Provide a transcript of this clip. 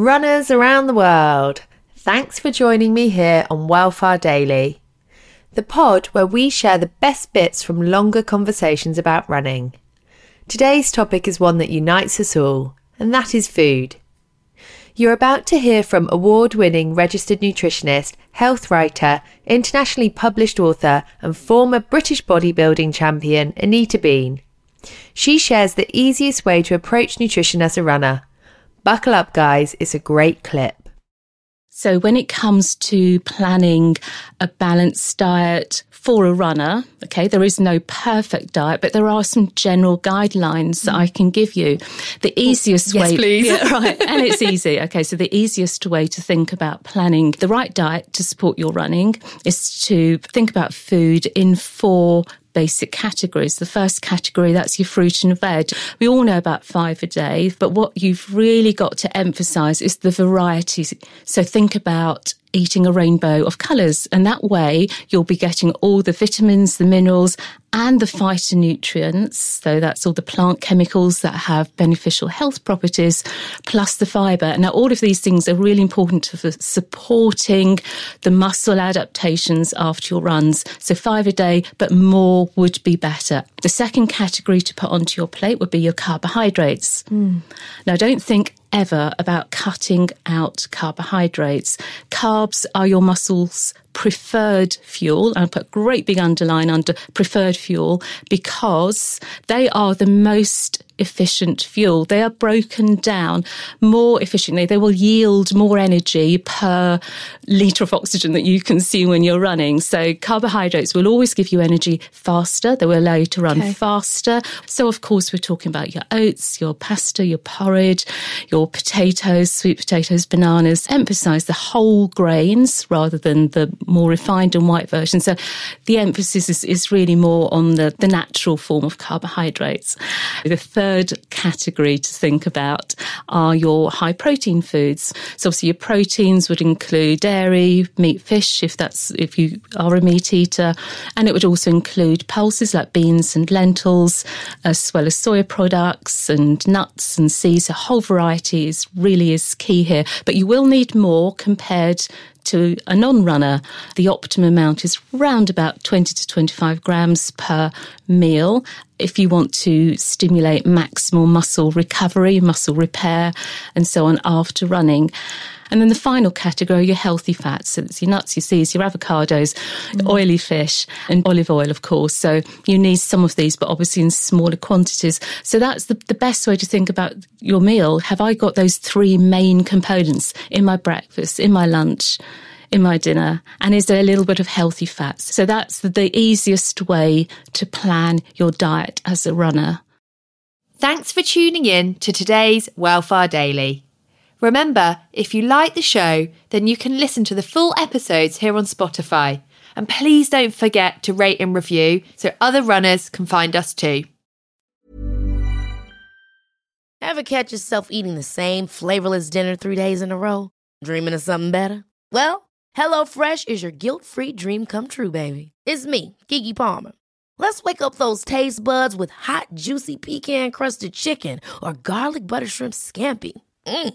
Runners around the world, thanks for joining me here on Well Far Daily, the pod where we share the best bits from longer conversations about running. Today's topic is one that unites us all, and that is food. You're about to hear from award winning registered nutritionist, health writer, internationally published author, and former British bodybuilding champion Anita Bean. She shares the easiest way to approach nutrition as a runner Buckle up, guys, it's a great clip. So, when it comes to planning a balanced diet for a runner, okay, there is no perfect diet, but there are some general guidelines that I can give you. The easiest yes, way, please. Yeah, right, and it's easy. Okay, so the easiest way to think about planning the right diet to support your running is to think about food in four basic categories. The first category, that's your fruit and veg. We all know about five a day, but what you've really got to emphasize is the variety. So think about eating a rainbow of colours. And that way you'll be getting all the vitamins, the minerals, and the phytonutrients. So that's all the plant chemicals that have beneficial health properties, plus the fibre. Now, all of these things are really important for supporting the muscle adaptations after your runs. So five a day, but more would be better. The second category to put onto your plate would be your carbohydrates. Mm. Now, don't think ever about cutting out carbohydrates. Carbs are your muscles' preferred fuel. I'll put a great big underline under preferred fuel because they are the most efficient fuel. They are broken down more efficiently. They will yield more energy per litre of oxygen that you consume when you're running. So carbohydrates will always give you energy faster. They will allow you to run okay. faster. So of course we're talking about your oats, your pasta, your porridge, your potatoes, sweet potatoes, bananas. Emphasize the whole grains rather than the more refined and white version. So the emphasis is, is really more on the, the natural form of carbohydrates. The third third category to think about are your high protein foods. So obviously your proteins would include dairy, meat, fish, if that's, if you are a meat eater. And it would also include pulses like beans and lentils, as well as soya products and nuts and seeds. A whole variety is really is key here, but you will need more compared to a non runner, the optimum amount is round about 20 to 25 grams per meal. If you want to stimulate maximal muscle recovery, muscle repair, and so on after running. And then the final category, your healthy fats. So it's your nuts, your seeds, your avocados, mm. oily fish, and olive oil, of course. So you need some of these, but obviously in smaller quantities. So that's the, the best way to think about your meal. Have I got those three main components in my breakfast, in my lunch? in my dinner? And is there a little bit of healthy fats? So that's the easiest way to plan your diet as a runner. Thanks for tuning in to today's Well Far Daily. Remember, if you like the show, then you can listen to the full episodes here on Spotify. And please don't forget to rate and review so other runners can find us too. Ever catch yourself eating the same flavorless dinner three days in a row? Dreaming of something better? Well, HelloFresh is your guilt free dream come true, baby. It's me, Keke Palmer. Let's wake up those taste buds with hot, juicy pecan crusted chicken or garlic butter shrimp scampi. Mm.